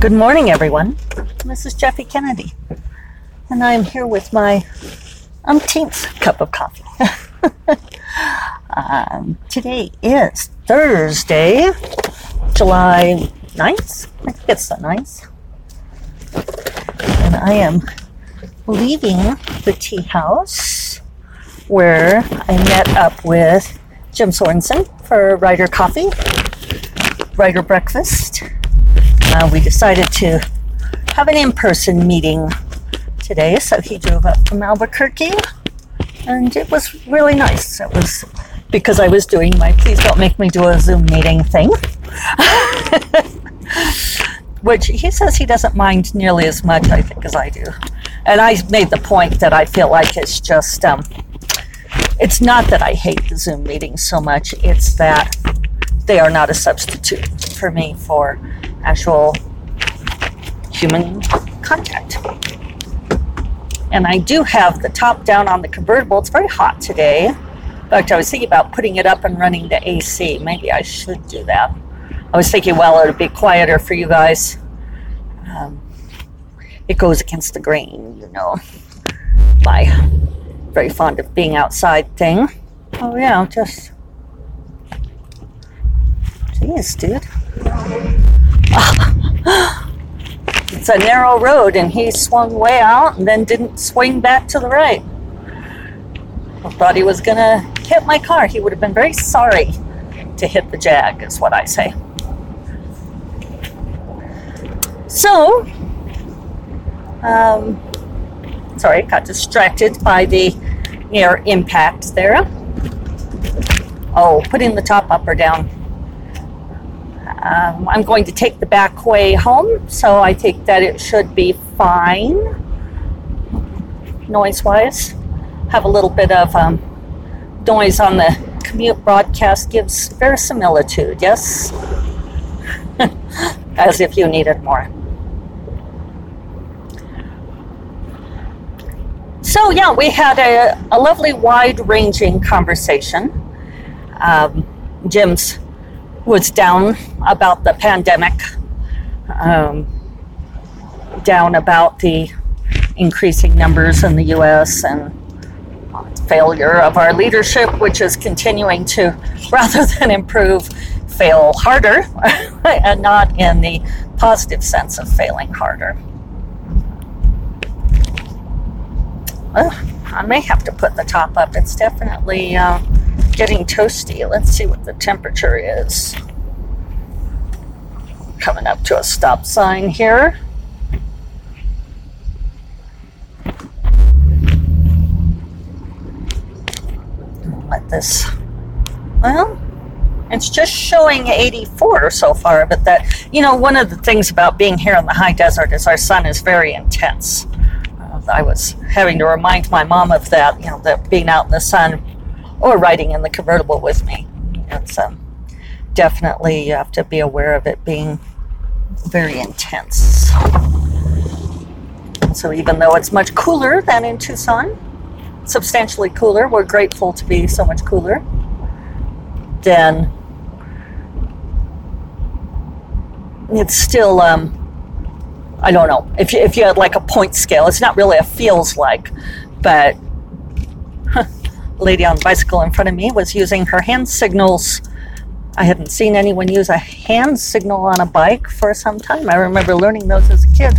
Good morning, everyone. This is Jeffe Kennedy, and I'm here with my umpteenth cup of coffee. um, today is Thursday, July 9th. I think it's the 9th. And I am leaving the tea house where I met up with Jim Sorensen for Writer Coffee, Writer Breakfast. Uh, we decided to have an in person meeting today, so he drove up from Albuquerque, and it was really nice. It was because I was doing my please don't make me do a Zoom meeting thing. Which he says he doesn't mind nearly as much, I think, as I do. And I made the point that I feel like it's just, um, it's not that I hate the Zoom meetings so much, it's that they are not a substitute for me for actual human contact. And I do have the top down on the convertible. It's very hot today. In fact, I was thinking about putting it up and running the AC. Maybe I should do that. I was thinking, well, it'd be quieter for you guys. Um, it goes against the grain, you know. My very fond of being outside thing. Oh, yeah, just. Jeez, dude. it's a narrow road, and he swung way out and then didn't swing back to the right. I thought he was gonna hit my car. He would have been very sorry to hit the Jag, is what I say. So, um, sorry, got distracted by the near impact there. Oh, putting the top up or down. Um, I'm going to take the back way home, so I think that it should be fine noise wise. Have a little bit of um, noise on the commute broadcast gives verisimilitude, yes? As if you needed more. So, yeah, we had a, a lovely, wide ranging conversation. Um, Jim's was down about the pandemic, um, down about the increasing numbers in the US and failure of our leadership, which is continuing to, rather than improve, fail harder, and not in the positive sense of failing harder. Well, I may have to put the top up. It's definitely uh, getting toasty. Let's see what the temperature is. Coming up to a stop sign here. Let this, well, it's just showing 84 so far, but that, you know, one of the things about being here in the high desert is our sun is very intense. Uh, I was having to remind my mom of that, you know, that being out in the sun or riding in the convertible with me. And so definitely, you have to be aware of it being very intense. So even though it's much cooler than in Tucson, substantially cooler, we're grateful to be so much cooler, then it's still, um, I don't know, if you, if you had like a point scale, it's not really a feels like, but lady on bicycle in front of me was using her hand signals. I hadn't seen anyone use a hand signal on a bike for some time. I remember learning those as a kid.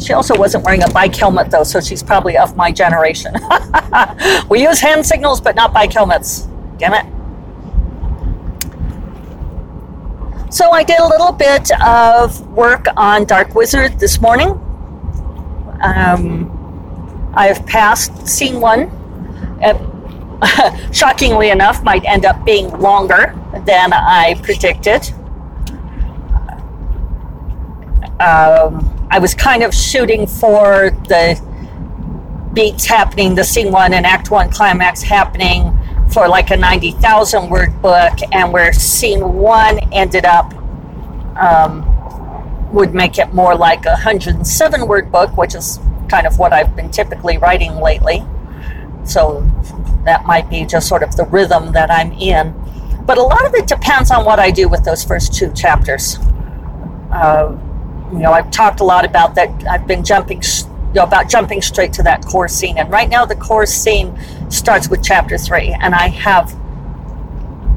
She also wasn't wearing a bike helmet though, so she's probably of my generation. we use hand signals, but not bike helmets. Damn it. So I did a little bit of work on Dark Wizard this morning. Um, I've passed scene one. shockingly enough, might end up being longer than I predicted. Um, I was kind of shooting for the beats happening, the scene one and act one climax happening for like a 90,000 word book, and where scene one ended up um, would make it more like a 107 word book, which is kind of what I've been typically writing lately. So that might be just sort of the rhythm that I'm in. But a lot of it depends on what I do with those first two chapters. Uh, you know, I've talked a lot about that. I've been jumping, you know, about jumping straight to that core scene. And right now, the core scene starts with chapter three, and I have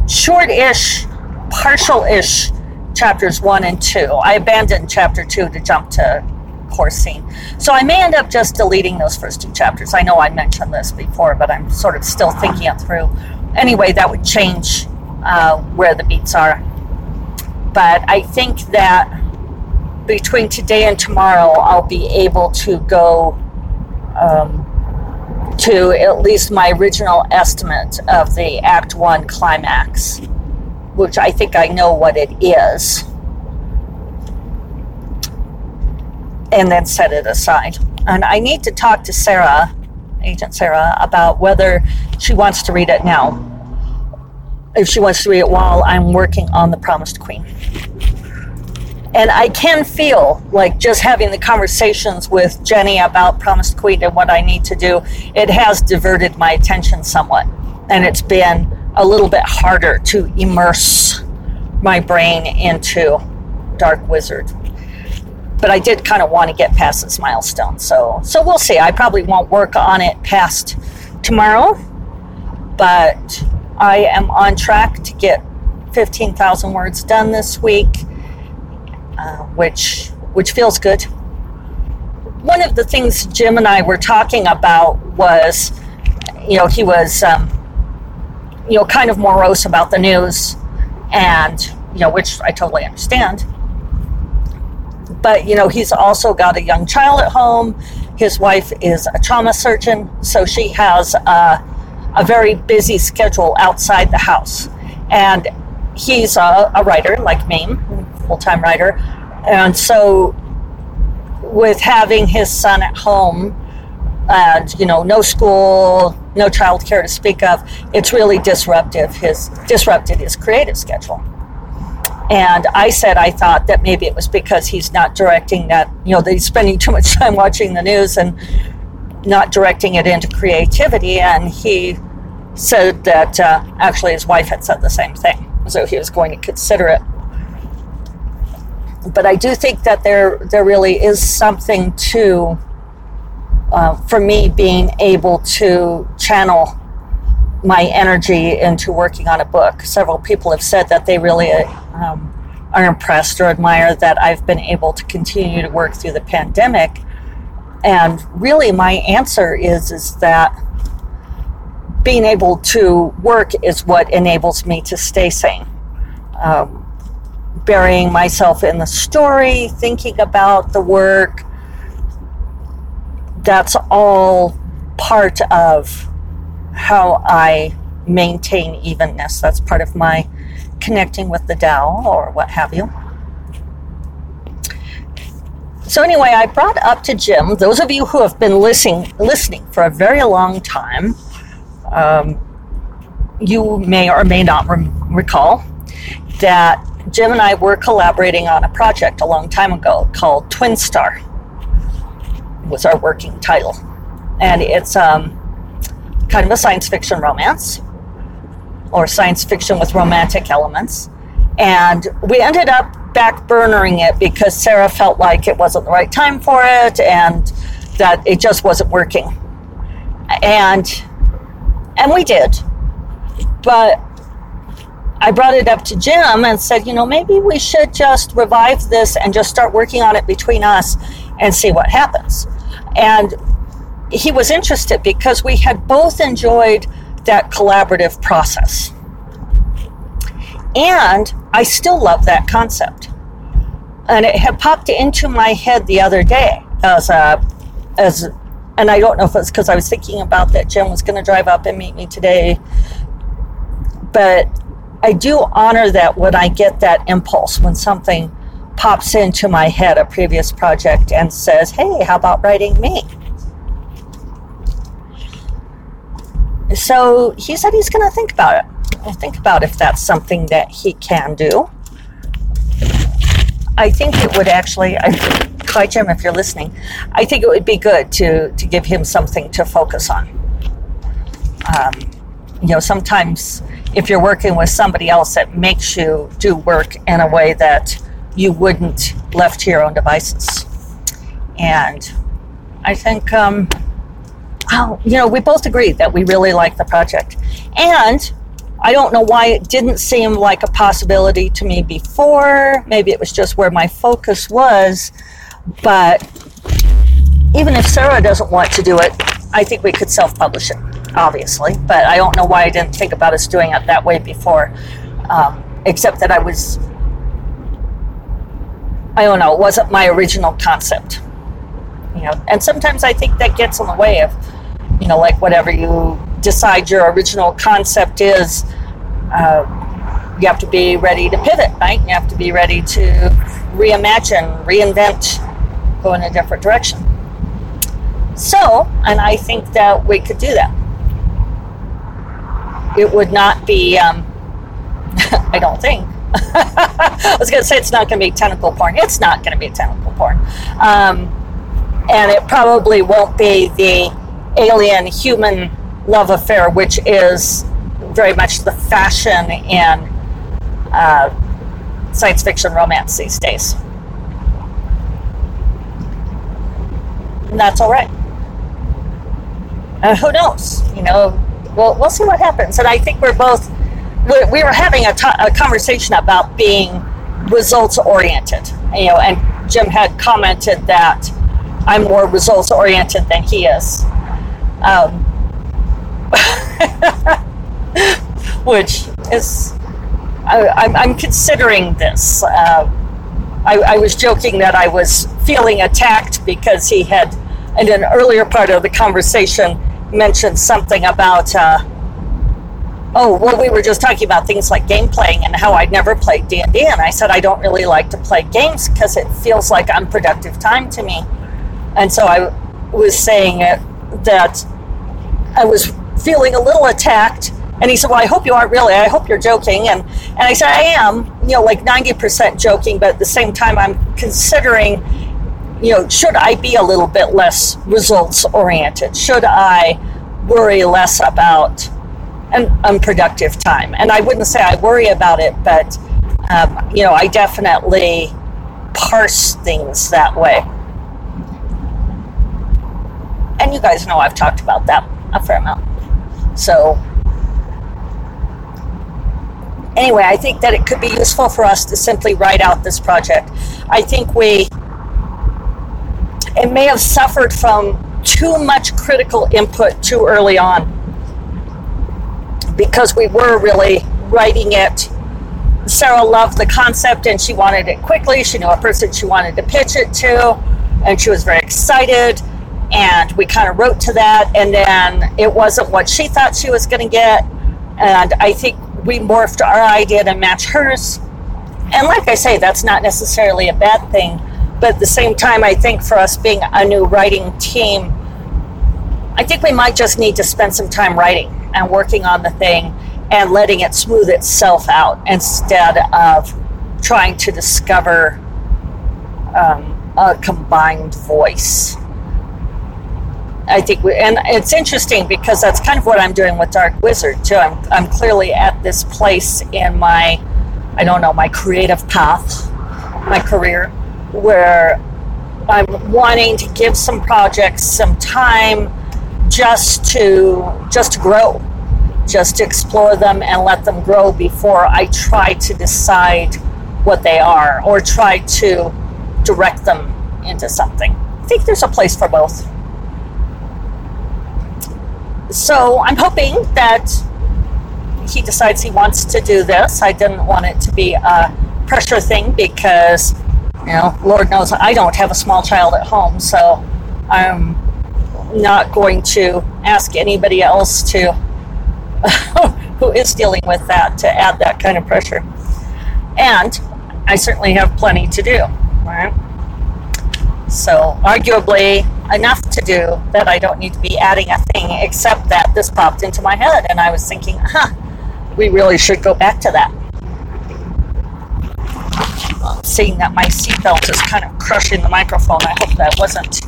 short-ish, partial-ish chapters one and two. I abandoned chapter two to jump to core scene. So I may end up just deleting those first two chapters. I know I mentioned this before, but I'm sort of still thinking it through. Anyway, that would change uh, where the beats are. But I think that between today and tomorrow, I'll be able to go um, to at least my original estimate of the Act One climax, which I think I know what it is, and then set it aside. And I need to talk to Sarah, Agent Sarah, about whether she wants to read it now. If she wants to read it while I'm working on The Promised Queen. And I can feel like just having the conversations with Jenny about Promised Queen and what I need to do, it has diverted my attention somewhat. And it's been a little bit harder to immerse my brain into Dark Wizard. But I did kind of want to get past this milestone. So so we'll see. I probably won't work on it past tomorrow. But I am on track to get 15,000 words done this week uh, which which feels good. One of the things Jim and I were talking about was, you know, he was, um, you know, kind of morose about the news, and you know, which I totally understand. But you know, he's also got a young child at home. His wife is a trauma surgeon, so she has a, a very busy schedule outside the house, and he's a, a writer like me, full time writer. And so, with having his son at home, and you know, no school, no childcare to speak of, it's really disruptive his disrupted his creative schedule. And I said I thought that maybe it was because he's not directing that, you know, that he's spending too much time watching the news and not directing it into creativity. And he said that uh, actually his wife had said the same thing. So he was going to consider it but I do think that there there really is something to uh, for me being able to channel my energy into working on a book. Several people have said that they really um, are impressed or admire that I've been able to continue to work through the pandemic. And really, my answer is is that being able to work is what enables me to stay sane. Um, burying myself in the story, thinking about the work. That's all part of how I maintain evenness. That's part of my connecting with the Tao or what have you. So anyway, I brought up to Jim. Those of you who have been listening listening for a very long time, um, you may or may not re- recall that Jim and I were collaborating on a project a long time ago called Twin Star. Was our working title, and it's um, kind of a science fiction romance, or science fiction with romantic elements. And we ended up backburnering it because Sarah felt like it wasn't the right time for it, and that it just wasn't working. And and we did, but I brought it up to Jim and said, you know, maybe we should just revive this and just start working on it between us and see what happens. And he was interested because we had both enjoyed that collaborative process. And I still love that concept. And it had popped into my head the other day as a, as, and I don't know if it's because I was thinking about that Jim was going to drive up and meet me today, but I do honor that when I get that impulse, when something pops into my head, a previous project, and says, hey, how about writing me? So he said he's going to think about it. Think about if that's something that he can do. I think it would actually, I, hi Jim, if you're listening, I think it would be good to, to give him something to focus on. Um, you know, sometimes if you're working with somebody else that makes you do work in a way that you wouldn't left to your own devices. And I think, um, oh, you know, we both agree that we really like the project. And I don't know why it didn't seem like a possibility to me before. Maybe it was just where my focus was. But even if Sarah doesn't want to do it, I think we could self publish it, obviously. But I don't know why I didn't think about us doing it that way before. Um, except that I was, I don't know, it wasn't my original concept. You know, and sometimes I think that gets in the way of, you know, like whatever you decide your original concept is, uh, you have to be ready to pivot, right? You have to be ready to reimagine, reinvent, go in a different direction. So, and I think that we could do that. It would not be, um, I don't think. I was going to say it's not going to be tentacle porn. It's not going to be tentacle porn. Um, and it probably won't be the alien human love affair, which is very much the fashion in uh, science fiction romance these days. And that's all right. Uh, who knows? You know, we'll, we'll see what happens. And I think we're both, we, we were having a, a conversation about being results oriented, you know, and Jim had commented that I'm more results oriented than he is. Um, which is I, am considering this. Uh, I, I, was joking that I was feeling attacked because he had, in an earlier part of the conversation, mentioned something about. Uh, oh, well, we were just talking about things like game playing and how I'd never played D and I said I don't really like to play games because it feels like unproductive time to me, and so I was saying that I was feeling a little attacked. And he said, Well, I hope you aren't really. I hope you're joking. And, and I said, I am, you know, like 90% joking, but at the same time, I'm considering, you know, should I be a little bit less results oriented? Should I worry less about an unproductive time? And I wouldn't say I worry about it, but, um, you know, I definitely parse things that way. And you guys know I've talked about that a fair amount. So, anyway, I think that it could be useful for us to simply write out this project. I think we, it may have suffered from too much critical input too early on because we were really writing it. Sarah loved the concept and she wanted it quickly. She knew a person she wanted to pitch it to, and she was very excited and we kind of wrote to that and then it wasn't what she thought she was going to get. And i think we morphed our idea to match hers. And like i say that's not necessarily a bad thing but at the same time i think for us being a new writing team i think we might just need to spend some time writing and working on the thing and letting it smooth itself out instead of trying to discover um, a combined voice I think we, and it's interesting because that's kind of what I'm doing with Dark Wizard too. I'm, I'm clearly at this place in my, I don't know, my creative path, my career, where I'm wanting to give some projects some time just to just to grow, just to explore them and let them grow before I try to decide what they are or try to direct them into something. I think there's a place for both so I'm hoping that he decides he wants to do this. I didn't want it to be a pressure thing because, you know, Lord knows I don't have a small child at home, so I'm not going to ask anybody else to who is dealing with that to add that kind of pressure. And I certainly have plenty to do, right? So, arguably, enough to do that I don't need to be adding a thing, except that this popped into my head, and I was thinking, huh, we really should go back to that. seeing that my seatbelt is kind of crushing the microphone, I hope that wasn't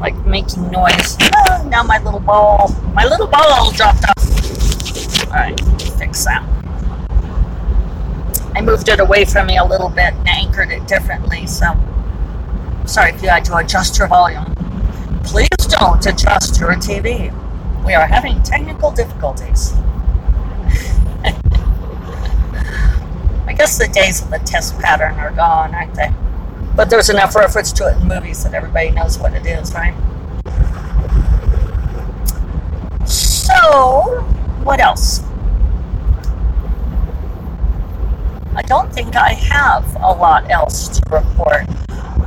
like making noise. Oh, now my little ball, my little ball dropped off. All right, fix that. I moved it away from me a little bit and anchored it differently. So sorry if you had to adjust your volume. Please don't adjust your TV. We are having technical difficulties. I guess the days of the test pattern are gone, aren't they? But there's enough reference to it in movies that everybody knows what it is, right? So, what else? I don't think I have a lot else to report.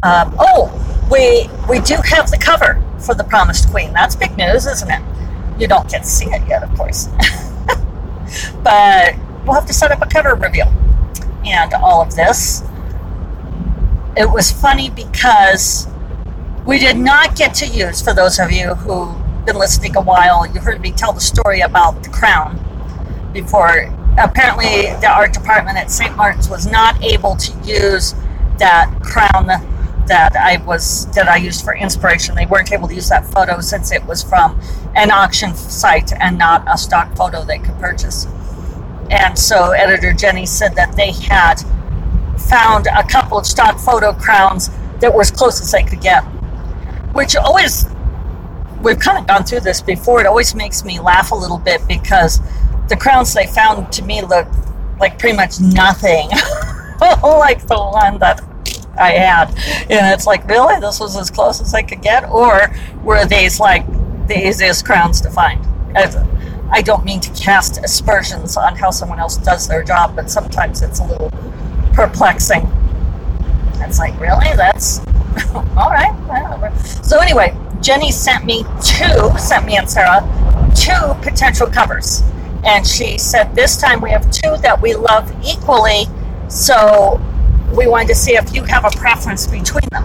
Um, oh, we we do have the cover for the Promised Queen. That's big news, isn't it? You don't get to see it yet, of course, but we'll have to set up a cover reveal and all of this. It was funny because we did not get to use, for those of you who've been listening a while, you heard me tell the story about the crown before apparently the art department at St. Martin's was not able to use that crown that I was that I used for inspiration. They weren't able to use that photo since it was from an auction site and not a stock photo they could purchase. And so editor Jenny said that they had found a couple of stock photo crowns that were as close as they could get. Which always we've kind of gone through this before. It always makes me laugh a little bit because the crowns they found to me look like pretty much nothing like the one that I had. And it's like, really? This was as close as I could get? Or were these like the easiest crowns to find? I don't mean to cast aspersions on how someone else does their job, but sometimes it's a little perplexing. It's like, really? That's all right. So, anyway, Jenny sent me two, sent me and Sarah two potential covers and she said this time we have two that we love equally so we wanted to see if you have a preference between them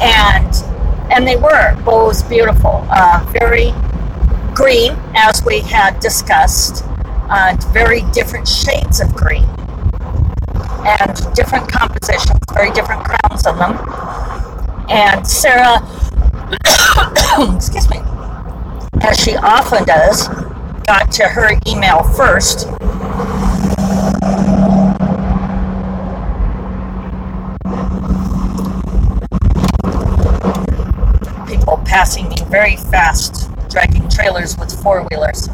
and and they were both beautiful uh, very green as we had discussed uh, very different shades of green and different compositions very different crowns on them and sarah excuse me as she often does got to her email first. People passing me very fast, dragging trailers with four wheelers.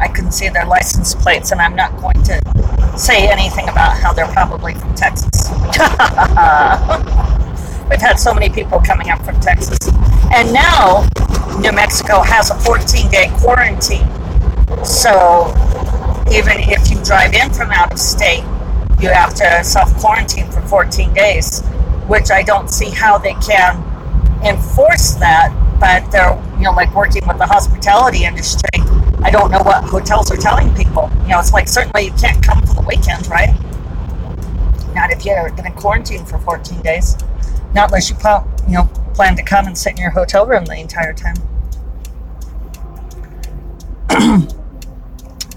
I couldn't see their license plates, and I'm not going to say anything about how they're probably from Texas. We've had so many people coming up from Texas. And now New Mexico has a 14 day quarantine. So even if you drive in from out of state, you have to self quarantine for 14 days, which I don't see how they can enforce that. But they're, you know, like working with the hospitality industry. I don't know what hotels are telling people. You know, it's like certainly you can't come for the weekend, right? Not if you're going to quarantine for 14 days. Not unless you, you know, plan to come and sit in your hotel room the entire time.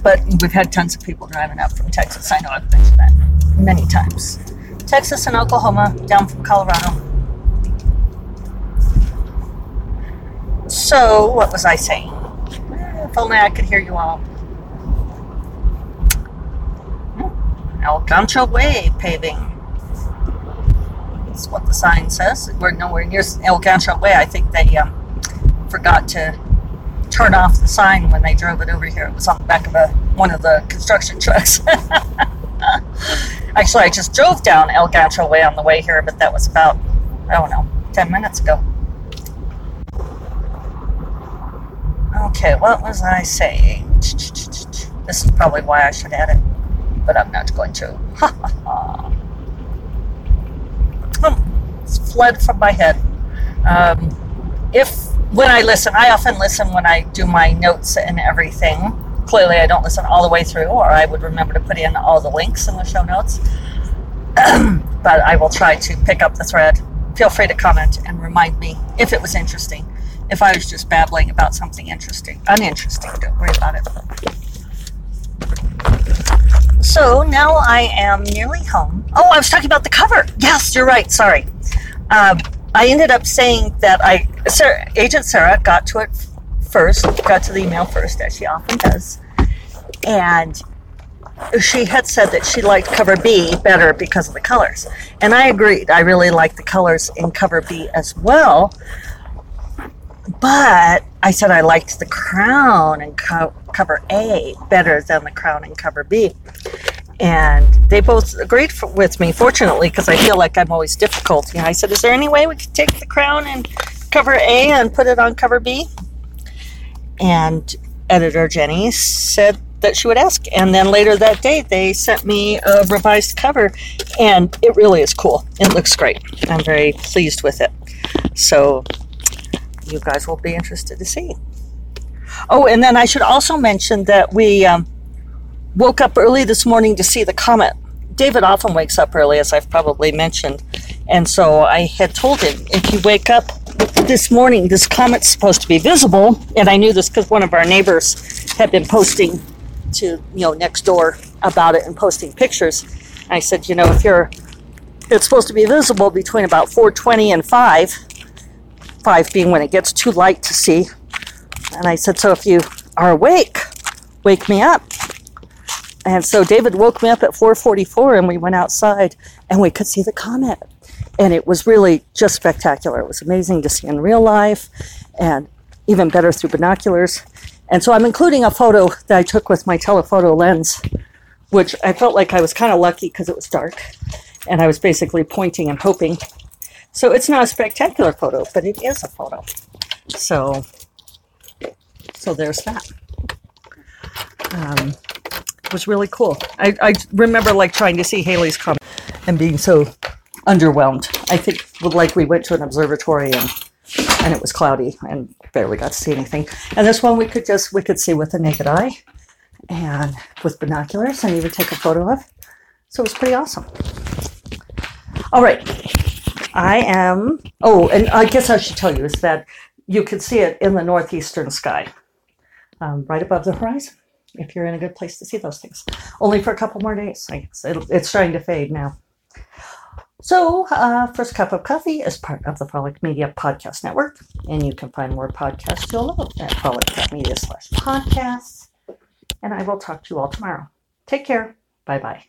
but we've had tons of people driving up from Texas. I know I've mentioned that many times. Texas and Oklahoma, down from Colorado. So, what was I saying? If only I could hear you all. El Gancho Way paving that's what the sign says. We're nowhere near El Gancho Way. I think they um, forgot to turn off the sign when they drove it over here. It was on the back of a one of the construction trucks. Actually, I just drove down El Gancho Way on the way here, but that was about, I don't know, 10 minutes ago. Okay, what was I saying? This is probably why I should add it, but I'm not going to. Ha ha it's fled from my head. Um, if when I listen, I often listen when I do my notes and everything. Clearly, I don't listen all the way through, or I would remember to put in all the links in the show notes. but I will try to pick up the thread. Feel free to comment and remind me if it was interesting. If I was just babbling about something interesting, uninteresting, don't worry about it. So now I am nearly home. Oh, I was talking about the cover. Yes, you're right. Sorry. Um, I ended up saying that I, Sarah, Agent Sarah, got to it first, got to the email first, as she often does. And she had said that she liked cover B better because of the colors. And I agreed. I really like the colors in cover B as well. But I said I liked the crown and co- cover A better than the crown and cover B. And they both agreed for, with me, fortunately, because I feel like I'm always difficult. Yeah. I said, Is there any way we could take the crown and cover A and put it on cover B? And editor Jenny said that she would ask. And then later that day, they sent me a revised cover, and it really is cool. It looks great. I'm very pleased with it. So you guys will be interested to see. Oh, and then I should also mention that we um, woke up early this morning to see the comet. David often wakes up early, as I've probably mentioned. And so I had told him, if you wake up this morning, this comet's supposed to be visible. And I knew this because one of our neighbors had been posting to, you know, next door about it and posting pictures. And I said, you know, if you're, it's supposed to be visible between about 420 and 5, 5 being when it gets too light to see. And I said, so if you are awake, wake me up. And so David woke me up at 4:44 and we went outside and we could see the comet. And it was really just spectacular. It was amazing to see in real life and even better through binoculars. And so I'm including a photo that I took with my telephoto lens, which I felt like I was kind of lucky because it was dark and I was basically pointing and hoping. So it's not a spectacular photo, but it is a photo. So so there's that. Um, it was really cool. I, I remember like trying to see Halley's comet and being so underwhelmed. I think like we went to an observatory and and it was cloudy and barely got to see anything. And this one we could just we could see with the naked eye and with binoculars and even take a photo of. So it was pretty awesome. All right. I am oh, and I guess I should tell you is that you can see it in the northeastern sky. Um, right above the horizon if you're in a good place to see those things. Only for a couple more days. I guess it's starting to fade now. So, uh, First Cup of Coffee is part of the Frolic Media Podcast Network, and you can find more podcasts you'll love at frolic.media slash podcasts. And I will talk to you all tomorrow. Take care. Bye bye.